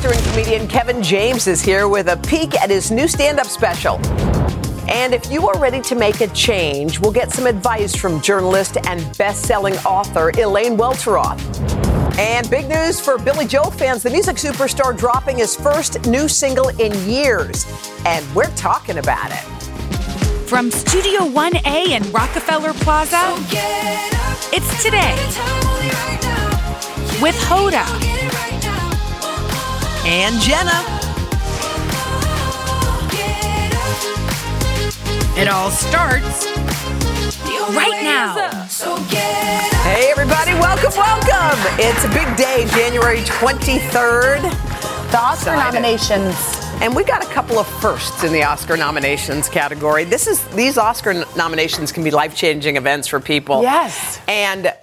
Actor and comedian Kevin James is here with a peek at his new stand up special. And if you are ready to make a change, we'll get some advice from journalist and best selling author Elaine Welteroth. And big news for Billy Joel fans the music superstar dropping his first new single in years. And we're talking about it. From Studio 1A in Rockefeller Plaza, it's today with Hoda And Jenna. It all starts right now. Hey, everybody, welcome, welcome. It's a big day, January 23rd. The Oscar Excited. nominations. And we got a couple of firsts in the Oscar nominations category. This is these Oscar nominations can be life-changing events for people. Yes. And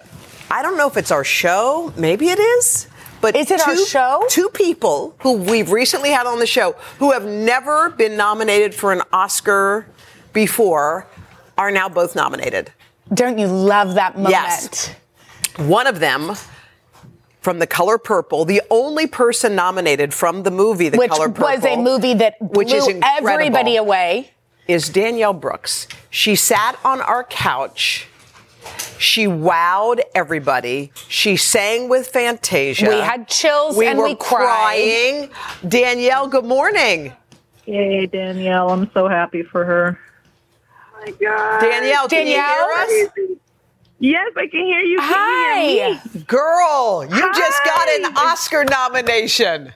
I don't know if it's our show, maybe it is. But Is it two, our show? Two people who we've recently had on the show who have never been nominated for an Oscar before are now both nominated. Don't you love that moment? Yes. One of them from The Color Purple, the only person nominated from the movie The Which Color Purple. which was a movie that blew which is everybody away. Is Danielle Brooks. She sat on our couch. She wowed everybody. She sang with Fantasia. We had chills we and were we cried. crying. Danielle, good morning. Yay, Danielle. I'm so happy for her. Oh my God. Danielle, can Danielle? you hear us? Yes, I can hear you. Can you hear Hi. me? Girl, you just got an Oscar nomination.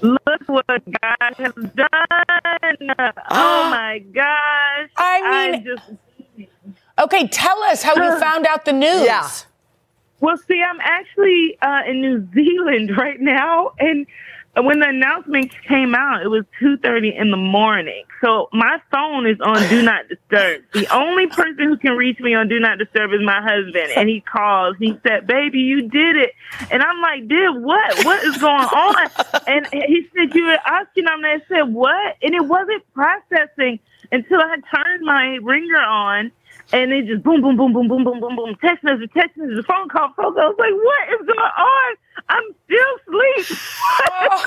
Look what God has done. Oh my gosh. I mean- just Okay, tell us how you found out the news. Yeah. Well, see, I'm actually uh, in New Zealand right now, and when the announcement came out, it was 2:30 in the morning. So my phone is on Do Not Disturb. The only person who can reach me on Do Not Disturb is my husband, and he calls. He said, "Baby, you did it," and I'm like, "Did what? What is going on?" And he said, "You were asking him." And I said, "What?" And it wasn't processing until I turned my ringer on. And it just boom, boom, boom, boom, boom, boom, boom, boom. Text message, text message, phone call, phone call. I was like, what is going on? I'm still asleep.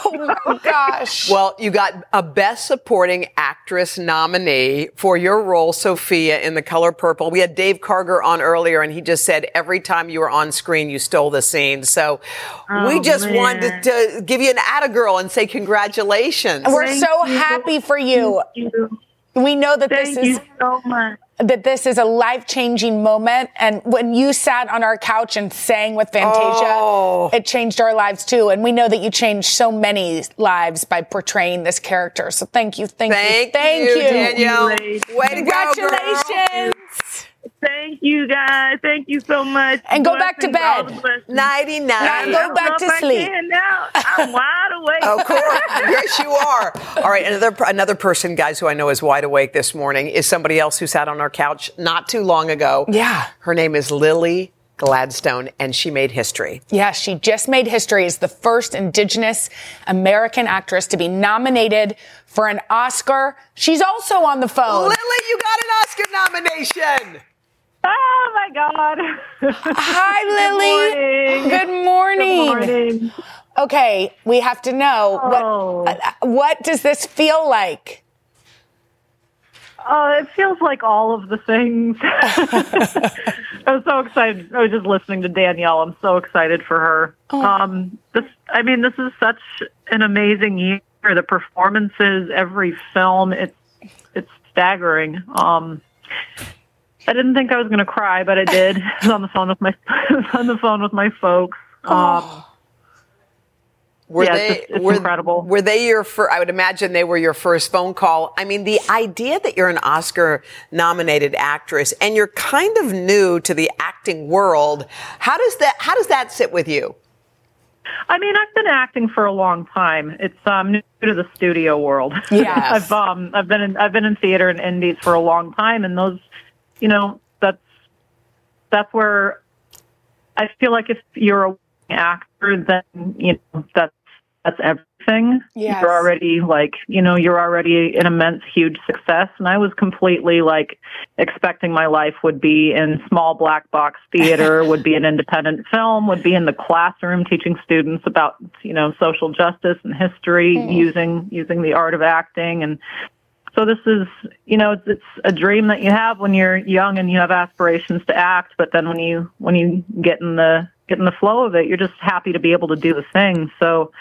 Oh my gosh. Well, you got a Best Supporting Actress nominee for your role, Sophia, in The Color Purple. We had Dave Karger on earlier, and he just said every time you were on screen, you stole the scene. So we Oh, just man. wanted to give you an atta girl and say congratulations. And We're Thank so you. happy for you. Thank you. We know that Thank this is you so much. That this is a life-changing moment and when you sat on our couch and sang with Fantasia, Oh. it changed our lives too and we know that you changed so many lives by portraying this character. So thank you, thank, Thank, you, thank you. Danielle. Way to go, girl. Congratulations. Thank you, guys. Thank you so much. And go back to bed. the blessings. 99. Now go back to if I sleep. now. I'm wide awake. Of course. yes, you are. All right. Another another person, guys, who I know is wide awake this morning is somebody else who sat on our couch not too long ago. Yeah. Her name is Lily Gladstone, and she made history. Yeah, she just made history as the first Indigenous American actress to be nominated for an Oscar. She's also on the phone. Lily, you got an Oscar nomination. Oh my God. Hi, Lily. morning. Good morning. Good morning. Okay, we have to know Oh. what uh, what does this feel like? Uh, it feels like all of the things. I was so excited. I was just listening to Danielle. I'm so excited for her. Um, this, I mean, this is such an amazing year. The performances, every film, it's it's staggering. Um, I didn't think I was going to cry, but I did. I was on the phone with my on the phone with my folks. Um, Were yeah, they it's, it's were, incredible. Were they your first? I would imagine they were your first phone call. I mean, the idea that you're an Oscar-nominated actress and you're kind of new to the acting world. How does that? How does that sit with you? I mean, I've been acting for a long time. It's um, new to the studio world. Yeah, I've um, I've been in, I've been in theater and indies for a long time, and those, you know, that's that's where I feel like if you're a actor, then you know that's that's everything. Yes. You're already like, you know, you're already an immense, huge success. And I was completely like expecting my life would be in small black box theater, would be an independent film, would be in the classroom teaching students about, you know, social justice and history hmm. using, using the art of acting. And so this is, you know, it's, it's a dream that you have when you're young and you have aspirations to act. But then when you, when you get in the, get in the flow of it, you're just happy to be able to do the thing. So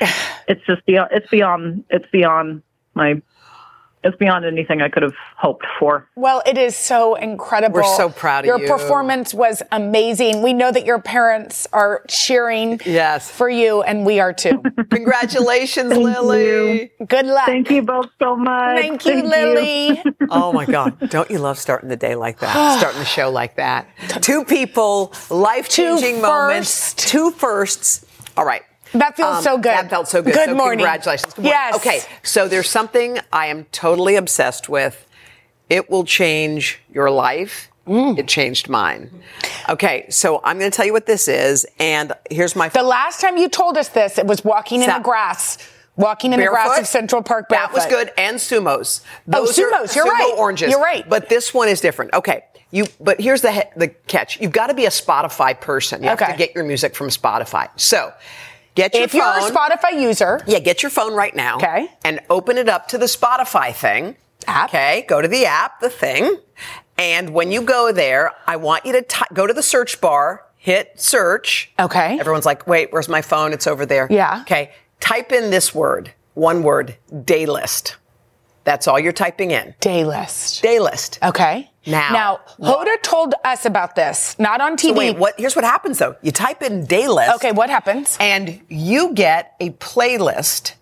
it's just beyond, it's beyond, it's beyond my, it's beyond anything I could have hoped for. Well, it is so incredible. We're so proud of your you. Your performance was amazing. We know that your parents are cheering Yes. for you, and we are too. Congratulations, Lily. Good luck. Thank you both so much. Thank you, Lily. Oh my God. Don't you love starting the day like that? starting the show like that. Two people, life changing moments, two firsts. All right. That feels Um, so good. That felt so good. Good so morning. Congratulations. Good morning. Yes. Okay. So there's something I am totally obsessed with. It will change your life. Mm. It changed mine. Okay. So I'm going to tell you what this is. And here's my The last time you told us this, it was walking in Sa- the grass. Walking in the grass of Central Park That was good. And sumos. Oh, Those are sumos, you're sumo right. Oranges. You're right. But this one is different. Okay. You, but here's the he- the catch. You've got to be a Spotify person. You have Okay. to get your music from Spotify. So, get your If phone. you're a Spotify user, yeah, get your phone right now. Okay. And open it up to the Spotify thing. App. Okay. Go to the app, the thing, and when you go there, I want you to ty- go to the search bar, hit search. Okay. Everyone's like, "Wait, where's my phone? It's over there." Yeah. Okay. Type in this word. One word. Day list. That's all you're typing in. day list. Day list. Okay. Now, now Hoda told us about this, not on TV. So wait, what? Here's what happens though. You type in day list. Okay, what happens? And you get a playlist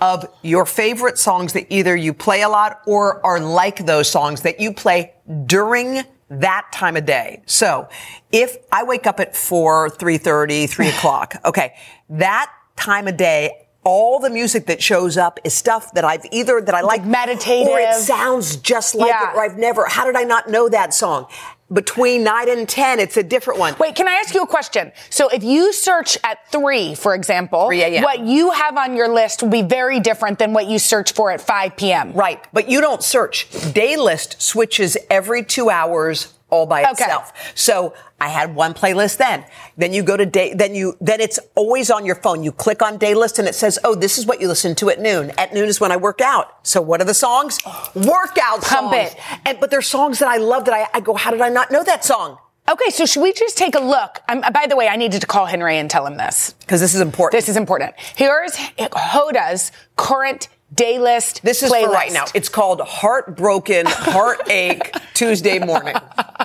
of your favorite songs that either you play a lot or are like those songs that you play during that time of day. So if I wake up at 4, 3.30, 3 o'clock, okay, that time of day, all the music that shows up is stuff that I've either that I like, meditative. or it sounds just like Yeah. it, or I've never. How did I not know that song? Between nine and ten, it's a different one. Wait, can I ask you a question? So if you search at 3, for example, 3 a.m.. what you have on your list will be very different than what you search for at 5 p.m. Right, but you don't search. Day list switches every two hours all by Okay. itself. So I had one playlist then. Then you go to day, then you, then it's always on your phone. You click on day list and it says, oh, this is what you listen to at noon. At noon is when I work out. So what are the songs? Workout Pump songs. it. And, but there's songs that I love that I, I go, how did I not know that song? Okay, so should we just take a look? Um, by the way, I needed to call Henry and tell him this. Because this is important. This is important. Here's Hoda's current day list. This is playlist. for right now. It's called Heartbroken Heartache Tuesday Morning.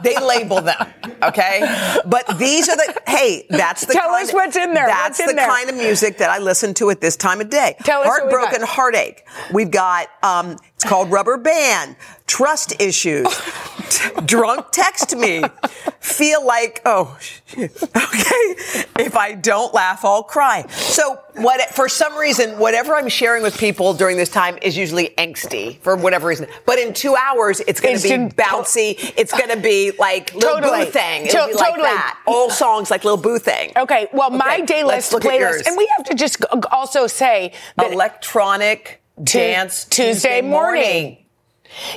They label them, okay? But these are the hey, that's the Tell kind us what's in there. That's What's in the there? kind of music that I listen to at this time of day. Tell us what we Heartbroken. Heartache. We've got um, it's called Rubber Band. Trust issues. T- drunk text me. Feel like oh okay. If I don't laugh, I'll cry. So what for some reason, whatever I'm sharing with people during this time is usually angsty for whatever reason. But in two hours, it's going to be bouncy. It's going to be like Lil Totally. Boo thang. To- It'll be like totally. that. All songs like Lil Boo thang. Okay, well, my Okay, day list playlist, and we have to just also say that Electronic dance Tuesday morning.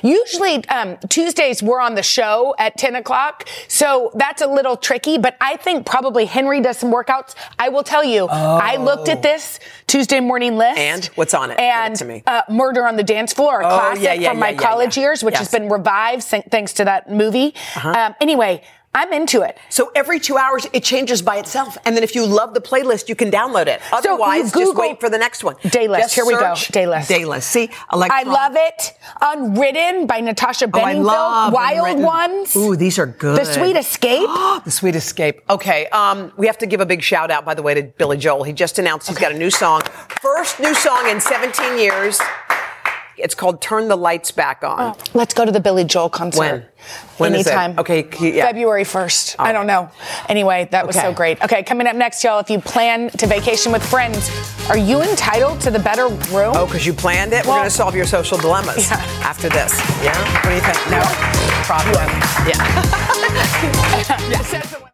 Usually um, Tuesdays we're on the show at 10 o'clock, so that's a little tricky. But I think probably Henry does some workouts. I will tell you, I looked at this Tuesday morning list. And? What's on it? It And to me. Uh, Murder on the Dance Floor, a Oh, classic yeah, yeah, from my yeah, yeah, college years, which Yes. Uh-huh. has been revived thanks to that movie. Um, anyway. I'm into it. So every two hours, it changes by itself. And then if you love the playlist, you can download it. So Otherwise, just wait for the next one. Daylist. Just Here we go. Daylist. Daylist. See, I love it. Unwritten by Natasha Oh, Bedingfield. love Wild Unwritten. Ones. Ooh, these are good. The Sweet Escape. the Sweet Escape. Okay, um, we have to give a big shout out, by the way, to Billy Joel. He just announced he's got a new song. First new song in 17 years. It's called Turn the Lights Back On. Oh. Let's go to the Billy Joel concert. When? When is it? Anytime. Okay, yeah. February 1st. I don't know. Anyway, that was Okay. so great. Okay, coming up next, y'all, if you plan to vacation with friends, are you entitled to the better room? Oh, because you planned it? We're going to solve your social dilemmas Yeah. after this. Yeah? What do you think? No? Probably. Yeah.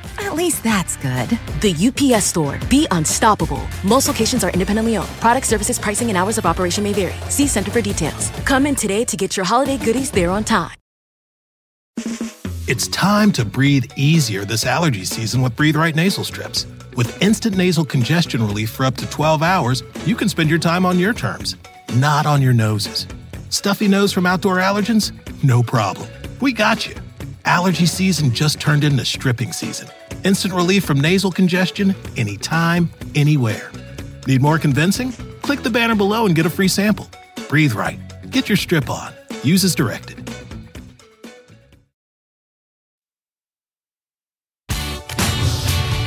At least that's good. The UPS store. Be unstoppable. Most locations are independently owned. Product services, pricing, and hours of operation may vary. See Center for details. Come in today to get your holiday goodies there on time. It's time to breathe easier this allergy season with Breathe Right nasal strips. With instant nasal congestion relief for up to 12 hours, you can spend your time on your terms, not on your noses. Stuffy nose from outdoor allergens? No problem. We got you. Allergy season just turned into stripping season. Instant relief from nasal congestion anytime, anywhere. Need more convincing? Click the banner below and get a free sample. Breathe Right. Get your strip on. Use as directed.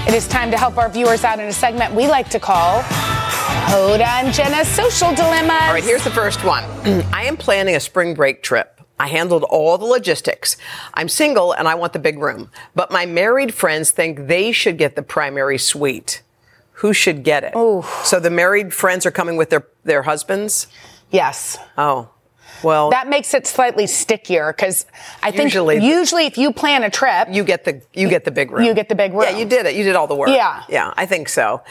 It is time to help our viewers out in a segment we like to call Hoda and Jenna's Social Dilemmas. All right, here's the first one. I am planning a spring break trip. I handled all the logistics. I'm single and I want the big room, but my married friends think they should get the primary suite. Who should get it? So the married friends are coming with their, their husbands? Yes. Oh, well, That makes it slightly stickier because I think Usually- usually, if you plan a trip, you get the you get the big room. You get the big room. Yeah, you did it. You did all the work. Yeah. yeah, I think so.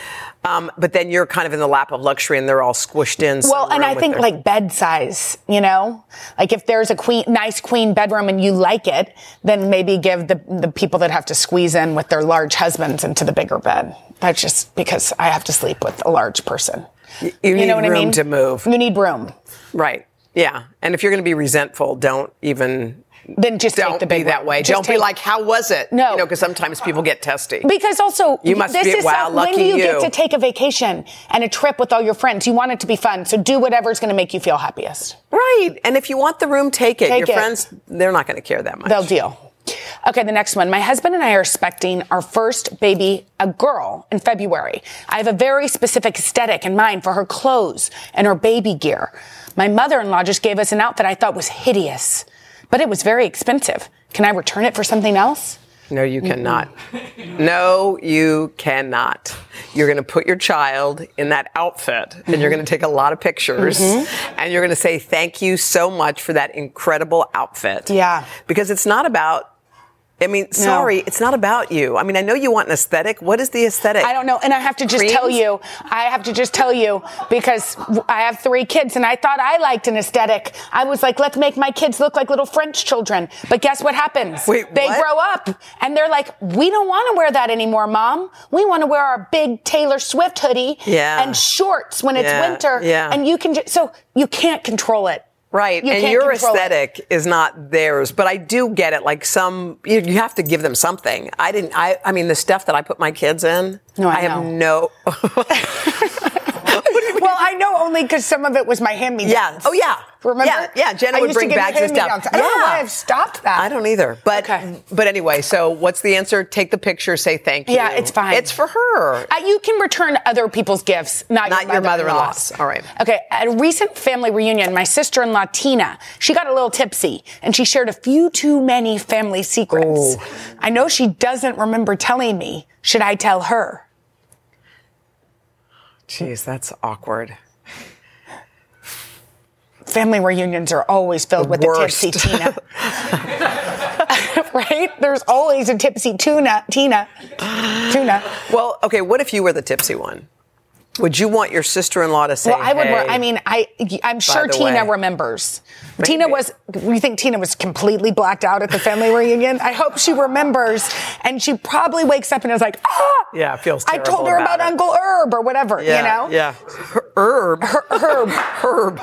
Um, but then you're kind of in the lap of luxury, and they're all squished in. well, and I think their- like bed size, you know, like if there's a queen, nice queen bedroom and you like it, then maybe give the the people that have to squeeze in with their large husbands into the bigger bed. That's just because I have to sleep with a large person. you, need know what I room mean? to move. You need room. Right. Yeah. And if you're going to be resentful, don't even Then just don't take the be that way. Just don't be like, "How was it?" No. You know, because sometimes people get testy. Because also, You must this be- is wow, lucky when do you, you. get to take a vacation and a trip with all your friends? You want it to be fun, so do whatever's going to make you feel happiest. right. And if you want the room, take it. Take your it. friends, they're not going to care that much. They'll deal. Okay, the next one. My husband and I are expecting our first baby, a girl, in February. I have a very specific aesthetic in mind for her clothes and her baby gear. My mother in law just gave us an outfit I thought was hideous, but it was very expensive. Can I return it for something else? No, you cannot. No, you cannot. You're going to put your child in that outfit and you're going to take a lot of pictures Mm-hmm. and you're going to say, thank you so much for that incredible outfit. Yeah. Because it's not about, I mean, sorry, it's not about you. I mean, I know you want an aesthetic. What is the aesthetic? I don't know. And I have to just tell you, I have to just tell you because I have three kids and I thought I liked an aesthetic. I was like, let's make my kids look like little French children. But guess what happens? Wait, they what? grow up and they're like, we don't want to wear that anymore, mom. We want to wear our big Taylor Swift hoodie Yeah. and shorts when it's Yeah, winter. yeah. And you can just, so you can't control it. Right, You and your aesthetic is not theirs, but I do get it. Like some, you, you have to give them something. I didn't. I, I mean, the stuff that I put my kids in, No, I have know. no. Well, I know only because some of it was my hand-me-downs. Yeah. Oh, yeah. Remember? Yeah, yeah. Jenna I would bring bags of stuff. I don't know why I've stopped that. I don't either. But Okay. but anyway, so what's the answer? Take the picture, say thank you. Yeah, it's fine. It's for her. Uh, you can return other people's gifts, not, Not your your mother-in-law's. mother-in-law's. All right. Okay. At a recent family reunion, my sister-in-law Tina, she got a little tipsy and she shared a few too many family secrets. I know she doesn't remember telling me. Should I tell her? Jeez, that's awkward. Family reunions are always filled with worst. a tipsy Tina. right? There's always a tipsy tuna, Tina. Tuna. Well, okay. What if you were the tipsy one? Would you want your sister-in-law to say? Well, I would. hey, I mean, I I'm sure Tina way. remembers. Tina was. You think Tina was completely blacked out at the family reunion? I hope she remembers, and she probably wakes up and is like, ah. Yeah, feels. I told her about, it. Uncle Herb or whatever. Yeah, you know. Yeah. Her- Herb. Herb. Herb.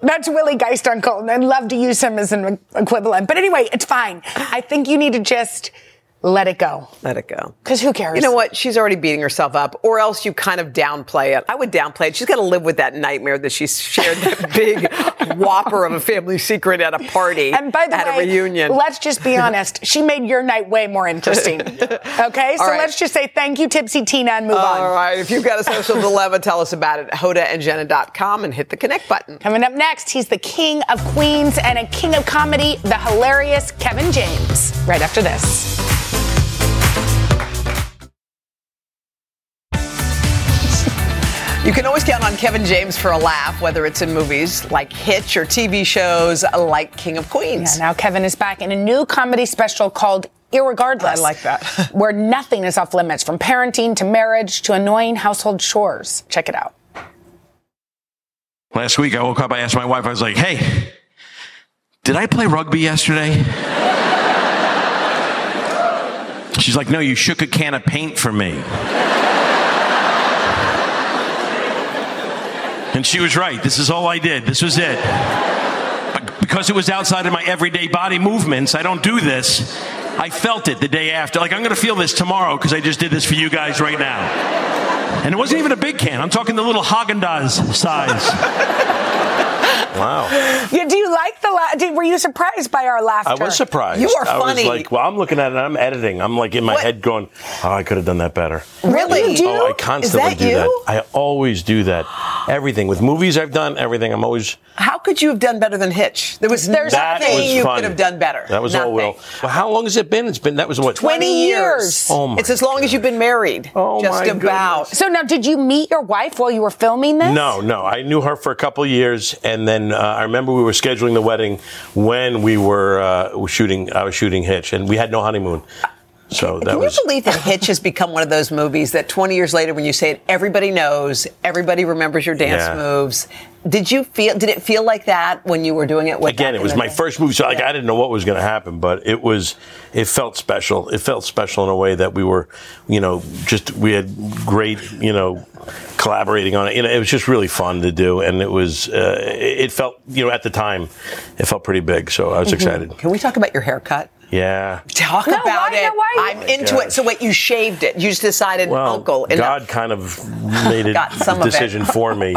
That's Willie Geist Uncle, and I'd love to use him as an equivalent. But anyway, it's fine. I think you need to just let it go. Let it go. Because who cares? You know what? She's already beating herself up, or else you kind of downplay it. I would downplay it. She's got to live with that nightmare that she shared that big whopper of a family secret at a party And by the at way, a reunion. let's just be honest. She made your night way more interesting. Okay, so All right. let's just say thank you, Tipsy Tina, and move on. All right. If you've got a social dilemma, tell us about it hodaandjenna.com and hit the connect button. Coming up next, he's the king of queens and a king of comedy, the hilarious Kevin James. Right after this. You can always count on Kevin James for a laugh, whether it's in movies like Hitch or TV shows like King of Queens. Yeah, now Kevin is back in a new comedy special called Irregardless. I like that. where nothing is off limits, from parenting to marriage to annoying household chores. Check it out. Last week I woke up, I asked my wife, I was like, hey, did I play rugby yesterday? She's like, no, you shook a can of paint for me. And she was right. This is all I did. This was it. Because it was outside of my everyday body movements, I don't do this. I felt it the day after. Like, I'm going to feel this tomorrow because I just did this for you guys right now. And it wasn't even a big can. I'm talking the little Haagen-Dazs size. Wow. Yeah, do you like the la- did, Were you surprised by our laughter? I was surprised. You are I funny. was like, well, I'm looking at it. I'm editing. I'm like in my head going, oh, I could have done that better. Really? Oh, you do? Oh, I constantly that do you? that. I always do that. Everything with movies I've done, everything. I'm always. How could you have done better than Hitch? There was there's that nothing was you fun. could have done better. That was all Nothing. Will. Well, how long has it been? It's been that was what 20 years. Oh my. It's as long as you've been married. Oh Just my about. So now, did you meet your wife while you were filming this? No, no. I knew her for a couple of years, and then uh, I remember we were scheduling the wedding when we were uh, shooting. I was shooting Hitch, and we had no honeymoon. So that Can was. you believe that Hitch has become one of those movies that 20 years later, when you say it, everybody knows, everybody remembers your dance Yeah. moves. Did you feel? Did it feel like that when you were doing it? With Again, it was my day? first movie, so like I didn't know what was going to happen, but it was, it felt special. It felt special in a way that we were, you know, just we had great, you know, collaborating on it. You know, it was just really fun to do, and it was, uh, it felt, you know, at the time, it felt pretty big. So I was Mhm. excited. Can we talk about your haircut? Yeah. Talk No, about why- it. no, why- I'm into God. it. So wait, you shaved it. You just decided, Well, Uncle. enough. God kind of made a Got some of it. decision for me.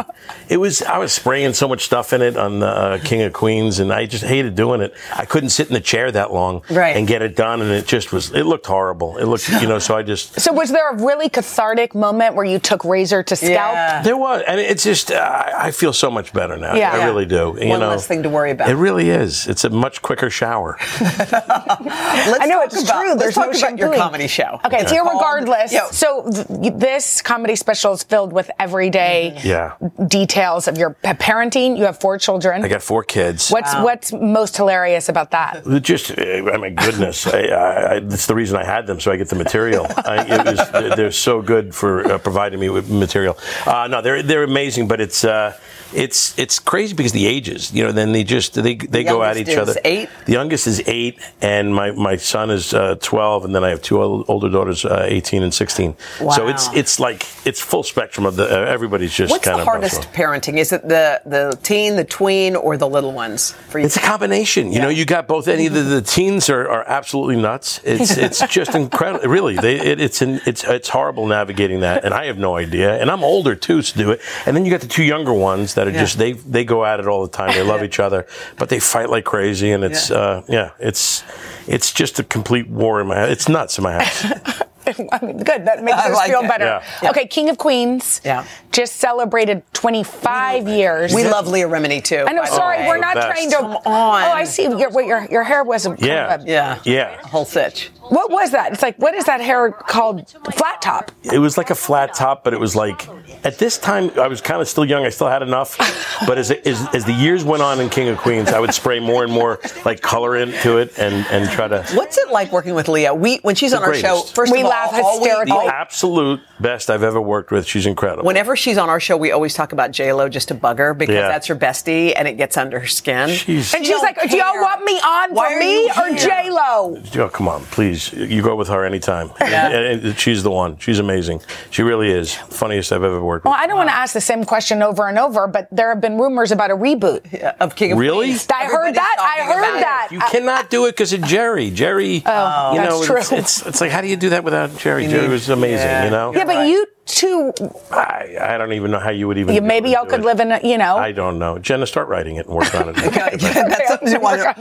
It was I was spraying so much stuff in it on uh, King of Queens, and I just hated doing it. I couldn't sit in the chair that long Right. and get it done, and it just was. It looked horrible. It looked, you know. So I just. So was there a really cathartic moment where you took razor to scalp? There was, and it's just uh, I feel so much better now. Yeah. I Yeah. really do. You One know, less thing to worry about. It really is. It's a much quicker shower. Let's I know talk it's about- true. let's There's talk no about your comedy show. Okay, It's so called- regardless. Yeah. So th- this comedy special is filled with everyday Yeah, details of your parenting. You have four children. I got four kids. What's what's most hilarious about that? Just, uh, I mean, goodness, I, I, I, that's the reason I had them, so I get the material. I, it was, they're- they're so good for uh, providing me with material. Uh, no, they're they're amazing, but it's uh, it's it's crazy because the ages, you know, then they just they they go at each is other. eight? The youngest is eight, and my, my son is uh, twelve, and then I have two ol- older daughters, uh, eighteen and sixteen. So it's it's like it's full spectrum of the uh, everybody's just What's kind the of hardest parenting? Is it the the teen, the tween, or the little ones for you? It's a combination. You know, you got both. Any of the, the teens are, are absolutely nuts. It's it's just incredible. Really, they, it, it's an, it's it's horrible navigating that, and I have no idea. And I'm older too to do it. And then you got the two younger ones that are just they they go at it all the time. They love each other, but they fight like crazy. And it's Yeah. uh, yeah, it's it's just a complete war in my house. It's nuts in my house. I mean, good. That makes I us like feel it. better. Yeah. Yeah. Okay, King of Queens. Yeah. Just celebrated 25 years. We love Leah Remini too. I know. Sorry, way. we're not oh, best. trying to. Come on. Oh, I see. Your, wait, your your hair was. a- Yeah, Yeah. yeah. Whole sitch. What was that? It's like, what is that hair called? Flat top. It was like a flat top, but it was like at this time I was kind of still young. I still had enough, but as, as as the years went on in King of Queens, I would spray more and more like color into it and and try to. What's it like working with Leah? We when she's The on our show, first We of all, laugh all we- hysterically. The absolute best I've ever worked with. She's incredible. Whenever she's on our show, we always talk about J Lo just to bug her because Yeah. that's her bestie and it gets under her skin. She's- And she's like, do y'all want me on Why for me or here? J Lo? Oh, come on, please. You go with her anytime. Yeah. And- and she's the one. She's amazing. She really is. Funniest I've ever worked with. Well, I don't want to ask the same question over and over, but there have been rumors about a reboot of King of Really? Queens. I heard that. I heard that. You cannot do it because of Jerry. Jerry, Oh, you that's know, true. It's, it's it's like how do you do that without Jerry? Jerry was amazing. Yeah. You know. Yeah, but you two, I, I don't even know how you would even. you, maybe it, y'all could it. live in, a, you know. I don't know. Jenna, start writing it and work on it. That's something to wonder.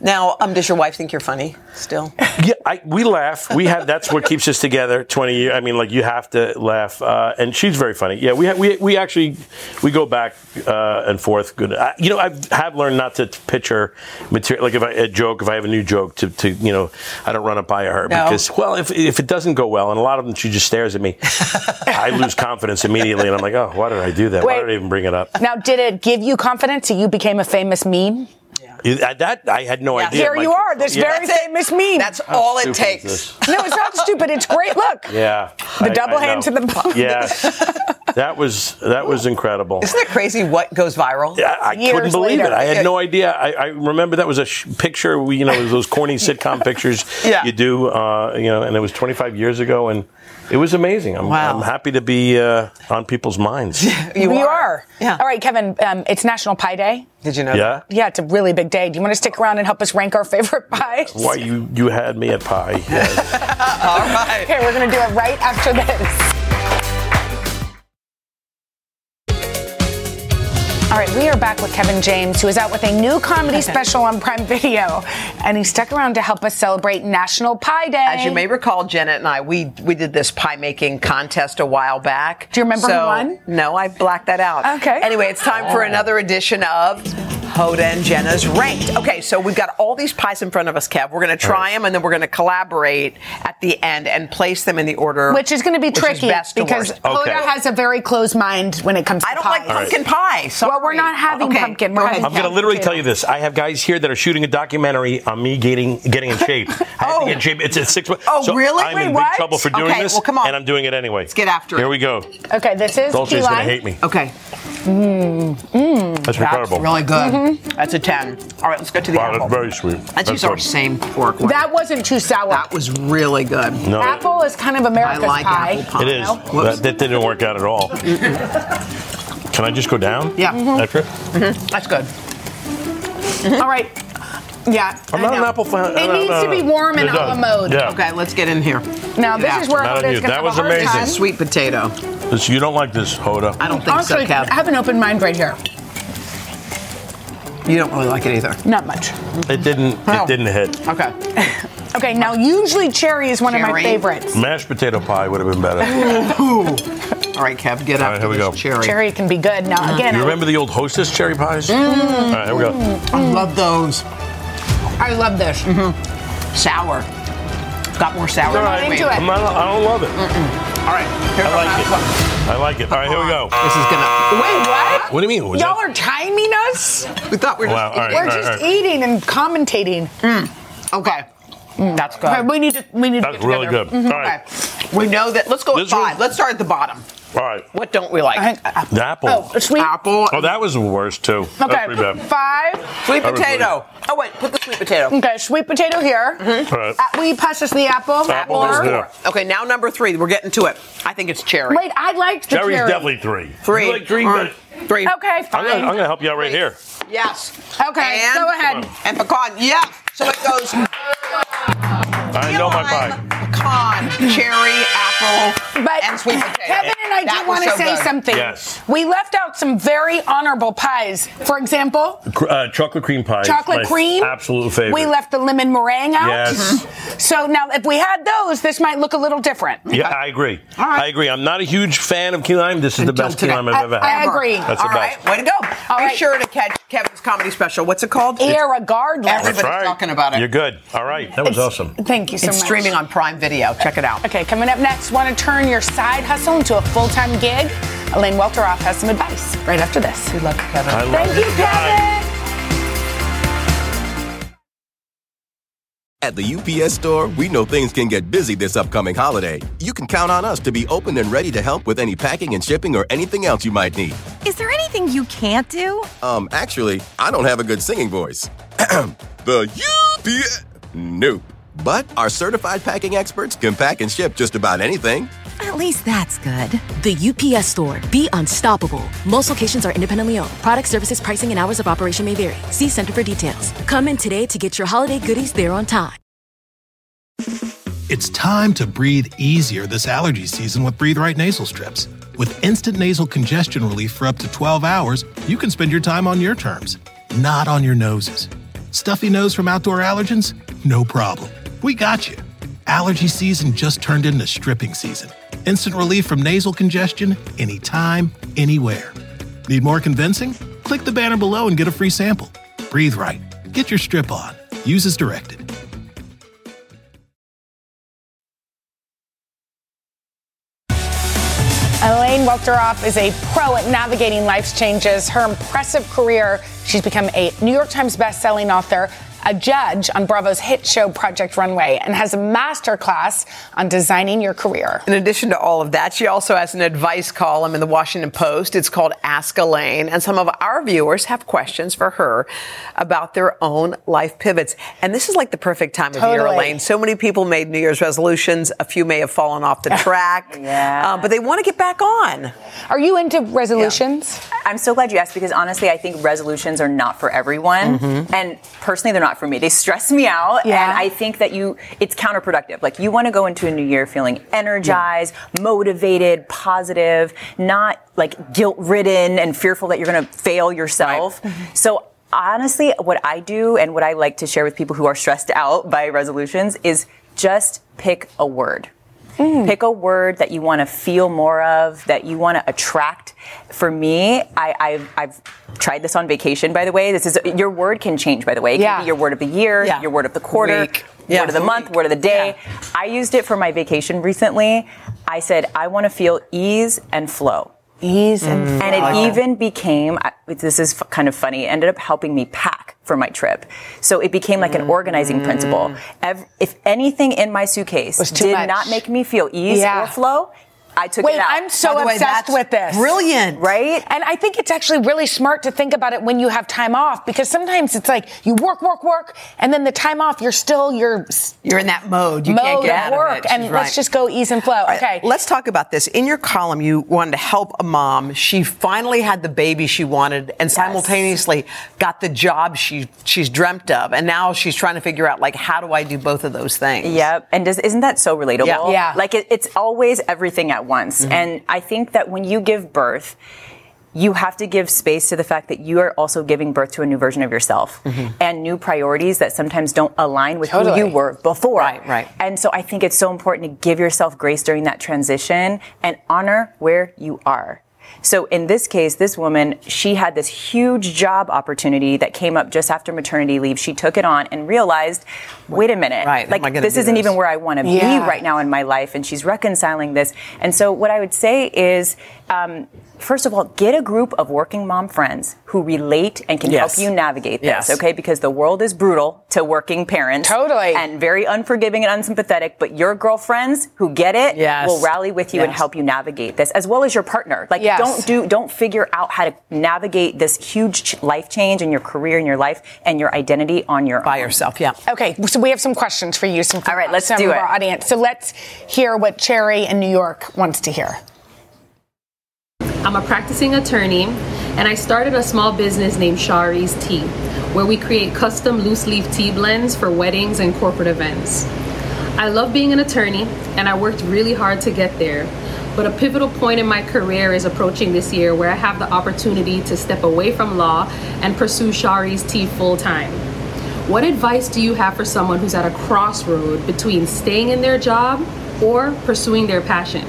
Now, um, does your wife think you're funny still? Yeah, I, we laugh. We have that's what keeps us together. Twenty years. I mean, like you have to laugh, uh, and she's very funny. Yeah, we ha- we we actually we go back uh, and forth. Good. I, you know, I have learned not to pitch her material. Like if I a joke, if I have a new joke, to, to you know, I don't run it by her No. because well, if if it doesn't go well, and a lot of them she just stares at me, I lose confidence immediately, and I'm like, oh, why did I do that? Why Wait. did I even bring it up? Now, did it give you confidence that you became a famous meme? Uh, That I had no idea. Here My- you are, this Yeah. very famous meme. That's How all it takes. No, it's not stupid. It's great. Look. Yeah. The I- double I hand know. to the Yes. that was that was incredible. Isn't it crazy what goes viral? Yeah, I couldn't believe it. I had no idea. I, I remember that was a sh- picture. We, you know, those corny sitcom pictures Yeah. you do. Uh, you know, and it was 25 years ago, and it was amazing. I'm, Wow. I'm happy to be uh, on people's minds. You, are. Yeah. All right, Kevin. Um, it's National Pie Day. Did you know? Yeah. Yeah, it's a really big day. Do you want to stick around and help us rank our favorite pies? Why you you had me at pie? Yes. All right. Okay, we're going to do it right after this. All right, we are back with Kevin James, who is out with a new comedy special on Prime Video, and he stuck around to help us celebrate National Pie Day. As you may recall, Jenna and I, we we did this pie making contest a while back. Do you remember who won? No, I blacked that out. Okay. Anyway, it's time for oh. another edition of Hoda and Jenna's Ranked. Okay, so we've got all these pies in front of us, Kev. We're going to try them and then we're going to collaborate at the end and place them in the order. Which is going to be tricky because worst. Hoda has a very closed mind when it comes to I don't pies. like pumpkin pie. Well, we're not having Okay, pumpkin. go We're ahead. having I'm going to literally tell you this. I have guys here that are shooting a documentary on me getting getting in shape. I have to get in shape. It's at six. Oh, so really? I'm Wait, in what? big trouble for doing Okay, this, well, come on. and I'm doing it anyway. Let's get after it. Here we go. Okay, this is Dolce's going to hate me. Okay. Mm, mm. That's incredible. really good. Mm-hmm. That's a 10. All right, let's go to the Wow, apple. that's very sweet. Let's That's use our same pork one. That wasn't too sour. That was really good. No. Apple is kind of America's I like pie. apple pie. It is. That, that didn't work out at all. Can I just go down? Yeah. After it? Mm-hmm. That's good. All right. Yeah. I'm not an apple fan. It No, needs no, to be warm and It a la mode. Yeah. Okay, let's get in here. Now this is where Not on Hoda's you. going to That was amazing. Sweet potato. This- you don't like this, Hoda. I don't think Honestly, so, Kev. I have an open mind right here. You don't really like it either. Not much. It didn't. Oh. It didn't hit. Okay. Okay, now usually cherry is one of my Cherry. favorites. Mashed potato pie would have been better. All right, Kev, get All up right, here we go. cherry. Cherry can be good. Now again, You I- remember the old Hostess cherry pies? Mm. All right, here we go. I love those. I love this. Sour. Got more sour. We're not than me. into it. I'm not, I don't love it. All right, here's I like it. one. I like it. All right, here we go. Uh-huh. This is gonna. Wait, what? What do you mean? Was Y'all that- are timing us? We thought we were Wow, just. all right, We're all right, just all right. eating and commentating. Mm. Okay. Mm, that's good. Okay, we need to. We need to That's get really together. good. Mm-hmm. All right. Okay. We know that. Let's go with This was- five. Let's start at the bottom. All right. What don't we like? I The apple. Oh, sweet. Apple. Oh, that was the worst too. That's Okay, pretty bad. five. Sweet potato. Oh wait, put the sweet potato. Okay, sweet potato here. All right. Uh, will you pass us the apple? Apple Or- is there. Okay, now number three. We're getting to it. I think it's cherry. Wait, I liked the Cherry's cherry. definitely three. Three. You like three? All but. Three. Okay, I'm fine. gonna, I'm gonna help you out right here. Yes. Okay, And- go ahead. And pecan. Yes. So it goes I know my pie. Pecan, cherry, apple, But and sweet potato. Kevin and I That do want to so say good. something. Yes. We left out some very honorable pies. For example, Uh, chocolate cream pie. chocolate cream. Absolute favorite. We left the lemon meringue out. Yes. So now, if we had those, this might look a little different. Yeah, I agree. All right. I agree. I'm not a huge fan of key lime. This is the best key lime I've ever had. I agree. That's All the right, best. way to go. Be sure to catch Kevin's comedy special. What's it called? Irregardless. Everybody's That's right. talking about it. You're good. All right. That was awesome. Thank you so it's much. streaming on Prime Video. Check it out. Okay, coming up next, want to turn your side hustle into a full time gig? Elaine Welteroth has some advice right after this. Good luck, Kevin. I Thank you, you guys. Kevin. At the UPS store, we know things can get busy this upcoming holiday. You can count on us to be open and ready to help with any packing and shipping or anything else you might need. Is there anything you can't do? Um, actually, I don't have a good singing voice. the UPS. Nope. But our certified packing experts can pack and ship just about anything. At least that's good. The UPS store. Be unstoppable. Most locations are independently owned. Product services, pricing, and hours of operation may vary. See Center for details. Come in today to get your holiday goodies there on time. It's time to breathe easier this allergy season with Breathe Right nasal strips. With instant nasal congestion relief for up to 12 hours, you can spend your time on your terms, not on your noses. Stuffy nose from outdoor allergens? No problem. We got you. Allergy season just turned into stripping season. Instant relief from nasal congestion anytime, anywhere. Need more convincing? Click the banner below and get a free sample. Breathe right. Get your strip on. Use as directed. Elaine Welteroth is a pro at navigating life's changes. Her impressive career, she's become a New York Times bestselling author, a judge on Bravo's hit show Project Runway, and has a master class on designing your career. In addition to all of that, she also has an advice column in the Washington Post. It's called Ask Elaine, and some of our viewers have questions for her about their own life pivots. And this is like the perfect time of year, Elaine. So many people made New Year's resolutions. A few may have fallen off the track, Yeah. uh, but they want to get back on. Are you into resolutions? I'm so glad you asked because honestly, I think resolutions are not for everyone. Mhm. And personally, they're not for me. They stress me out. Yeah. And I think that you, it's counterproductive. Like you want to go into a new year feeling energized, motivated, positive, not like guilt ridden and fearful that you're going to fail yourself. Mm-hmm. So honestly, what I do and what I like to share with people who are stressed out by resolutions is just pick a word. Mm. Pick a word that you want to feel more of, that you want to attract. For me, I, I've, I've tried this on vacation, by the way. This is your word can change, by the way. It Yeah. can be your word of the year, Yeah. your word of the quarter, Week. Yeah. word of the month, word of the day. I used it for my vacation recently. I said, I want to feel ease and flow. Ease and flow. And it even became, this is kind of funny, it ended up helping me pack for my trip. So it became like an organizing principle. Mm. Ev- if anything in my suitcase did much. not make me feel ease Yeah. or flow, I took Wait, it out. I'm so By the way, obsessed that's with this. Brilliant. right? And I think it's actually really smart to think about it when you have time off because sometimes it's like you work, work, work, and then the time off, you're still you're You're in that mode. You mode can't get of out work, of it. and She's let's just go ease and flow. All right, Okay, let's talk about this. In your column, you wanted to help a mom. She finally had the baby she wanted, and simultaneously got the job she she's dreamt of. And now she's trying to figure out like, how do I do both of those things? Yep. And does, isn't that so relatable? Yeah. Yeah. Like it, it's always everything at once. Mm-hmm. And I think that when you give birth, you have to give space to the fact that you are also giving birth to a new version of yourself mm-hmm. and new priorities that sometimes don't align with Totally. who you were before. Right, right. And so I think it's so important to give yourself grace during that transition and honor where you are. So in this case, this woman, she had this huge job opportunity that came up just after maternity leave. She took it on and realized, wait a minute, Right, like am I gonna this isn't this? even where I want to Yeah. be right now in my life. And she's reconciling this. And so what I would say is, um, first of all, get a group of working mom friends who relate and can Yes. help you navigate this. Yes. Okay, because the world is brutal to working parents, Totally. and very unforgiving and unsympathetic. But your girlfriends who get it Yes. will rally with you and help you navigate this, as well as your partner. Like, Yes. Don't do, don't figure out how to navigate this huge ch- life change in your career, and your life, and your identity on your By own. yourself, yeah. okay. So we have some questions for you. Some All right, let's some do of it. our audience. So let's hear what Shari in New York wants to hear. I'm a practicing attorney, and I started a small business named Shari's Tea, where we create custom loose leaf tea blends for weddings and corporate events. I love being an attorney, and I worked really hard to get there. But a pivotal point in my career is approaching this year where I have the opportunity to step away from law and pursue Shari's Tea full time. What advice do you have for someone who's at a crossroad between staying in their job or pursuing their passion?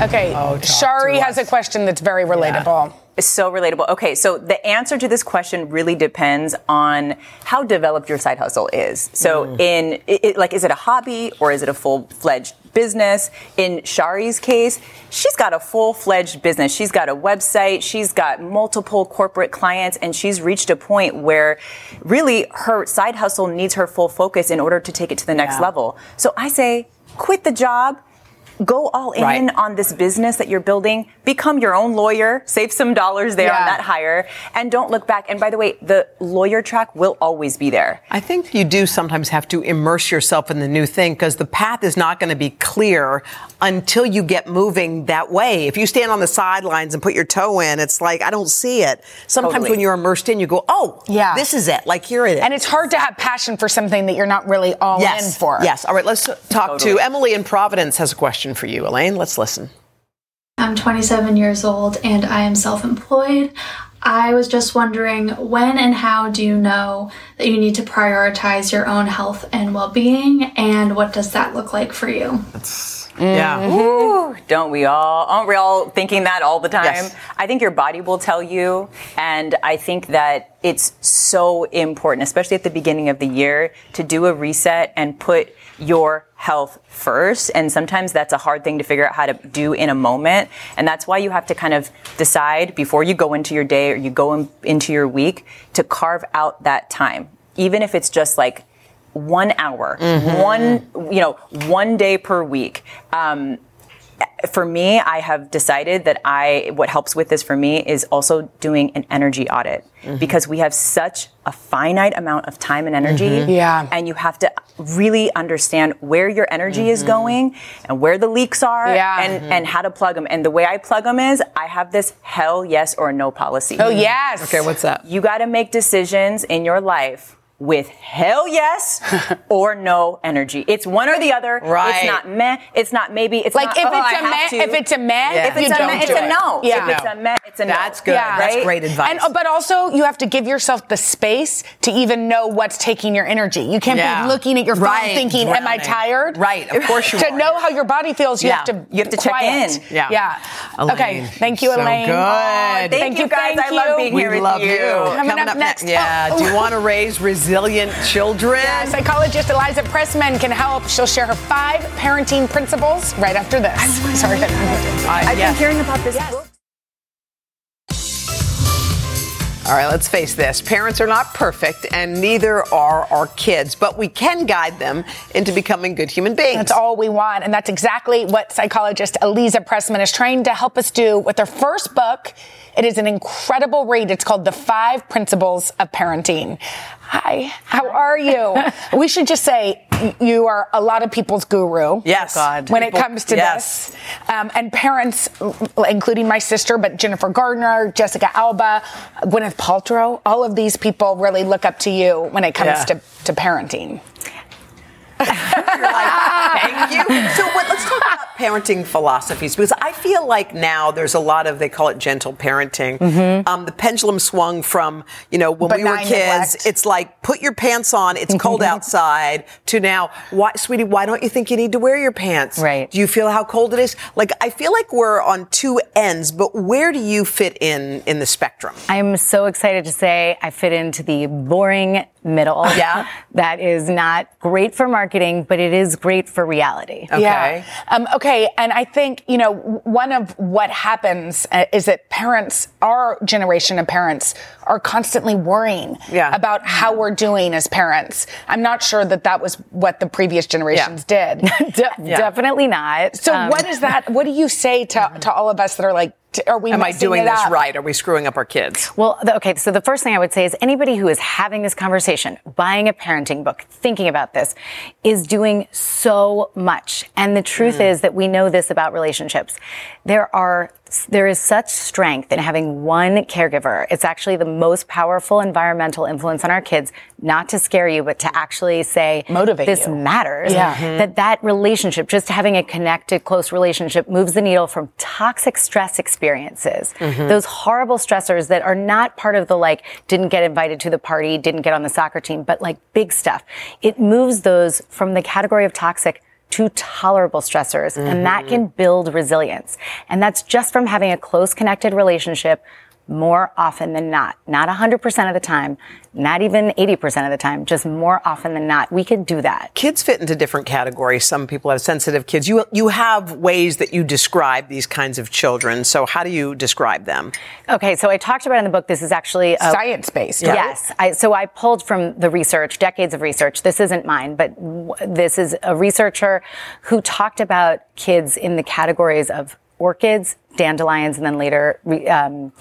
Okay, Shari has a question that's very relatable. It's so relatable. Okay, so the answer to this question really depends on how developed your side hustle is. So, Mm. in it, like, is it a hobby or is it a full fledged business? In Shari's case, she's got a full fledged business. She's got a website. She's got multiple corporate clients, and she's reached a point where really her side hustle needs her full focus in order to take it to the next Yeah. level. So I say, quit the job go all in Right. on this business that you're building, become your own lawyer, save some dollars there Yeah. on that hire, and don't look back. And by the way, the lawyer track will always be there. I think you do sometimes have to immerse yourself in the new thing because the path is not going to be clear until you get moving that way. If you stand on the sidelines and put your toe in, it's like, I don't see it. Sometimes Totally. when you're immersed in, you go, oh, Yeah. this is it. Like, here it is. And it's hard to have passion for something that you're not really all yes. in for. Yes. All right, let's talk Totally. to Emily in Providence has a question for you, Elaine. Let's listen. I'm 27 years old and I am self employed. I was just wondering when and how do you know that you need to prioritize your own health and well being, and what does that look like for you? Yeah. Ooh, don't we all? Aren't we all thinking that all the time? Yes. I think your body will tell you. And I think that it's so important, especially at the beginning of the year, to do a reset and put your health first. And sometimes that's a hard thing to figure out how to do in a moment. And that's why you have to kind of decide before you go into your day or you go in, into your week to carve out that time. Even if it's just like one hour, Mhm. one, you know, one day per week. Um, for me, I have decided that I, what helps with this for me is also doing an energy audit Mhm. because we have such a finite amount of time and energy. Mhm. Yeah. And you have to really understand where your energy is Mhm. going and where the leaks are Yeah. and, Mhm. and how to plug them. And the way I plug them is I have this hell yes or no policy. Oh, yes. Okay, what's that? You got to make decisions in your life with hell yes or no energy. It's one or the other. Right. It's not meh. It's not maybe. It's Like, not, if oh, it's I a have meh- to. if it's a meh, if you it's a don't meh, it's do a no. Yeah. If it's a meh, it's a no. That's good. That's Right? great advice. And, uh, but also, you have to give yourself the space to even know what's taking your energy. You can't Yeah. be looking at your phone Right. thinking, "Am I tired?" Right, of course you are. to are. know how your body feels, you Yeah. have to You have to check quiet. in. Yeah. Yeah. okay. Thank you, so Elaine. good. Oh, Thank you, guys. Thank I love you. being we here with love you. Coming up next. Yeah. Oh. Do you want to raise resilient children? Yeah, psychologist Aliza Pressman can help. She'll share her five parenting principles right after this. Sorry. Uh, I've been hearing about this book. All right, let's face this. Parents are not perfect, and neither are our kids, but we can guide them into becoming good human beings. That's all we want. And that's exactly what psychologist Aliza Pressman is trained to help us do with her first book. It is an incredible read. It's called The Five Principles of Parenting. Hi, how are you? we should just say you are a lot of people's guru. Yes. God. When it comes to yes. this. Um, and parents, including my sister, but Jennifer Gardner, Jessica Alba, Gwyneth Paltrow, all of these people really look up to you when it comes Yeah. to, to parenting. Thank you. So what, let's talk about parenting philosophies because I feel like now there's a lot of they call it gentle parenting. Um, the pendulum swung from you know when we were kids, neglect. it's like put your pants on, it's cold outside, to now, why, sweetie, why don't you think you need to wear your pants? Right. Do you feel how cold it is? Like I feel like we're on two ends, but where do you fit in in the spectrum? I'm so excited to say I fit into the boring middle. Yeah. that is not great for marketing, but it is great for reality. Yeah. Um, okay. And I think, you know, one of what happens uh, is that parents, our generation of parents, are constantly worrying Yeah. about how we're doing as parents. I'm not sure that that was what the previous generations did. De- Definitely not. So Um, what is that? What do you say to, to all of us that are like, are we Am I doing this up? right? Are we screwing up our kids? Well, okay, so the first thing I would say is anybody who is having this conversation, buying a parenting book, thinking about this, is doing so much. And the truth Mm. is that we know this about relationships. There are there is such strength in having one caregiver. It's actually the most powerful environmental influence on our kids, not to scare you, but to actually say, Motivate this you. matters. Yeah. Mhm. That that relationship, just having a connected, close relationship moves the needle from toxic stress experiences. Mhm. Those horrible stressors that are not part of the like, didn't get invited to the party, didn't get on the soccer team, but like big stuff. It moves those from the category of toxic to tolerable stressors. And that Mhm. can build resilience. And that's just from having a close connected relationship more often than not. Not 100% of the time, not even 80% of the time, just more often than not. We could do that. Kids fit into different categories. Some people have sensitive kids. You you have ways that you describe these kinds of children. So how do you describe them? Okay, so I talked about in the book. This is actually a, Science-based, right? Yes. I, so I pulled from the research, decades of research. This isn't mine, but w- this is a researcher who talked about kids in the categories of orchids, dandelions, and then later re- um,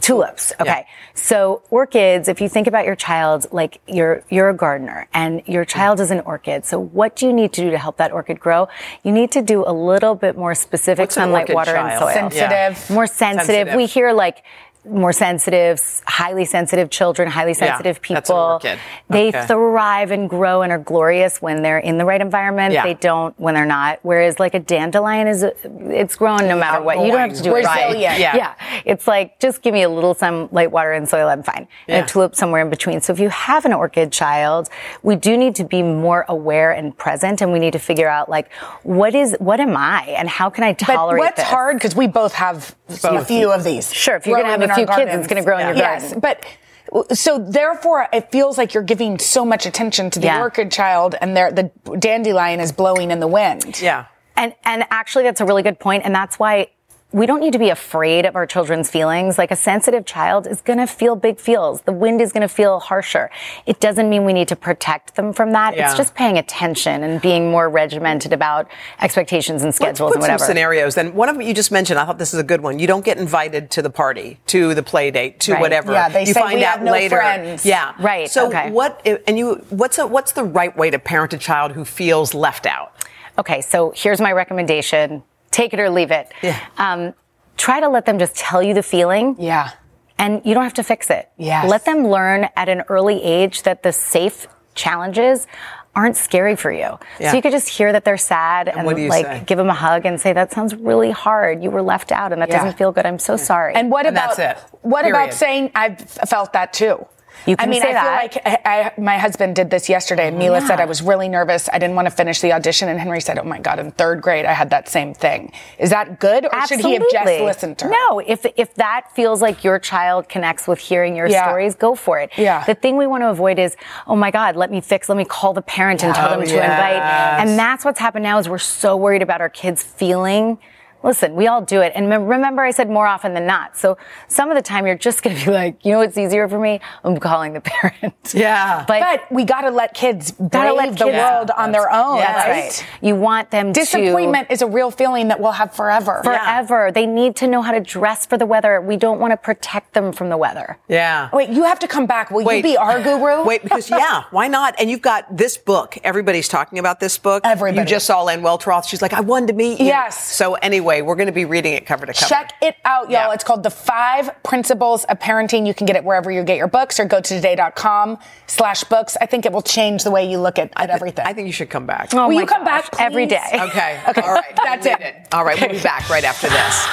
tulips. Okay, so orchids. If you think about your child, like you're you're a gardener, and your child is an orchid. So what do you need to do to help that orchid grow? You need to do a little bit more specific What's sunlight, orchid water, and child? soil. Sensitive. More sensitive. Sensitive. We hear like more sensitive, highly sensitive children, highly sensitive people. an orchid. They Okay. thrive and grow and are glorious when they're in the right environment. Yeah. They don't when they're not. Whereas like a dandelion is, it's grown no matter what. You don't have to do it right. Yeah. Yeah. It's like just give me a little some light water, and soil. I'm fine. Yeah. And a tulip somewhere in between. So if you have an orchid child, we do need to be more aware and present, and we need to figure out like what is what am I and how can I tolerate But what's this? hard because we both have a few of these. Sure, if you're gonna growing have a few our kids, it's gardens. gonna grow in your Yes, garden. but so therefore, it feels like you're giving so much attention to the Yeah. orchid child, and they're- the dandelion is blowing in the wind. Yeah. And and actually that's a really good point and that's why we don't need to be afraid of our children's feelings. Like a sensitive child is going to feel big feels. The wind is going to feel harsher. It doesn't mean we need to protect them from that. Yeah. It's just paying attention and being more regimented about expectations and Let's schedules put and whatever. some scenarios. Then one of them you just mentioned. I thought this is a good one. You don't get invited to the party, to the play date, to Right. whatever. Yeah, they you say find we out have no later. friends. Yeah, Right, So okay. what? And you, what's a, what's the right way to parent a child who feels left out? Okay, so here's my recommendation. Take it or leave it. Yeah. Um, try to let them just tell you the feeling. Yeah. And you don't have to fix it. Yes. Let them learn at an early age that the safe challenges aren't scary for you. Yeah. So you could just hear that they're sad and, what do you like say? give them a hug and say, that sounds really hard. You were left out and that Yeah. doesn't feel good. I'm so sorry. And what And about that's it. what Period. about saying I've felt that too? You can I mean, say I that. feel like I, I, my husband did this yesterday, Mila said I was really nervous. I didn't want to finish the audition, and Henry said, "Oh my God, in third grade, I had that same thing." Is that good, or should he have just listened to her? No, if if that feels like your child connects with hearing your Yeah. stories, go for it. Yeah. The thing we want to avoid is, oh my God, let me fix, let me call the parent and tell Oh, them to yes. invite. And that's what's happened now is we're so worried about our kids feeling. Listen, we all do it. And remember, I said more often than not. So some of the time you're just going to be like, you know what's easier for me? I'm calling the parent. Yeah. But, But we got to let kids Gotta brave let the kids- world on their own. that's right? right. You want them to. Disappointment is a real feeling that we'll have forever. Forever. They need to know how to dress for the weather. We don't want to protect them from the weather. Yeah. Wait, you have to come back. Will Wait. you be our guru? Wait, because yeah, why not? And you've got this book. Everybody's talking about this book. Everybody. You just saw Elaine Welteroth. She's like, I wanted to meet you. Yes. So anyway, we're going to be reading it cover to cover. Check it out, y'all. Yeah. It's called The Five Principles of Parenting. You can get it wherever you get your books or go to today.com slash books. I think it will change the way you look at, at everything. I think you should come back. Oh, oh Will you come gosh, back every please? day. Okay. Okay. All right. That's Read it. All right. We'll be back right after this.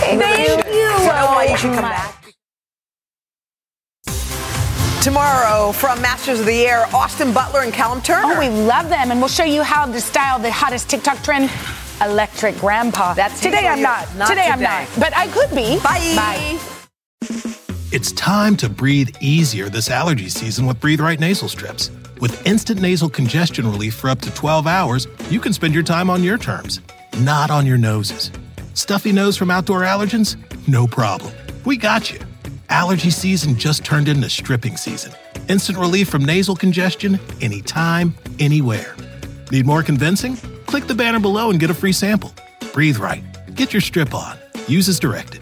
Thank you. I don't you should come back. Tomorrow from Masters of the Air, Austin Butler and Callum Turner. Oh, we love them. And we'll show you how to style the hottest TikTok trend, electric grandpa. That's today. I'm not. Not today, I'm not. But I could be. Bye. Bye. It's time to breathe easier this allergy season with Breathe Right nasal strips. With instant nasal congestion relief for up to 12 hours, you can spend your time on your terms, not on your noses. Stuffy nose from outdoor allergens? No problem. We got you. Allergy season just turned into stripping season. Instant relief from nasal congestion anytime, anywhere. Need more convincing? Click the banner below and get a free sample. Breathe Right. Get your strip on. Use as directed.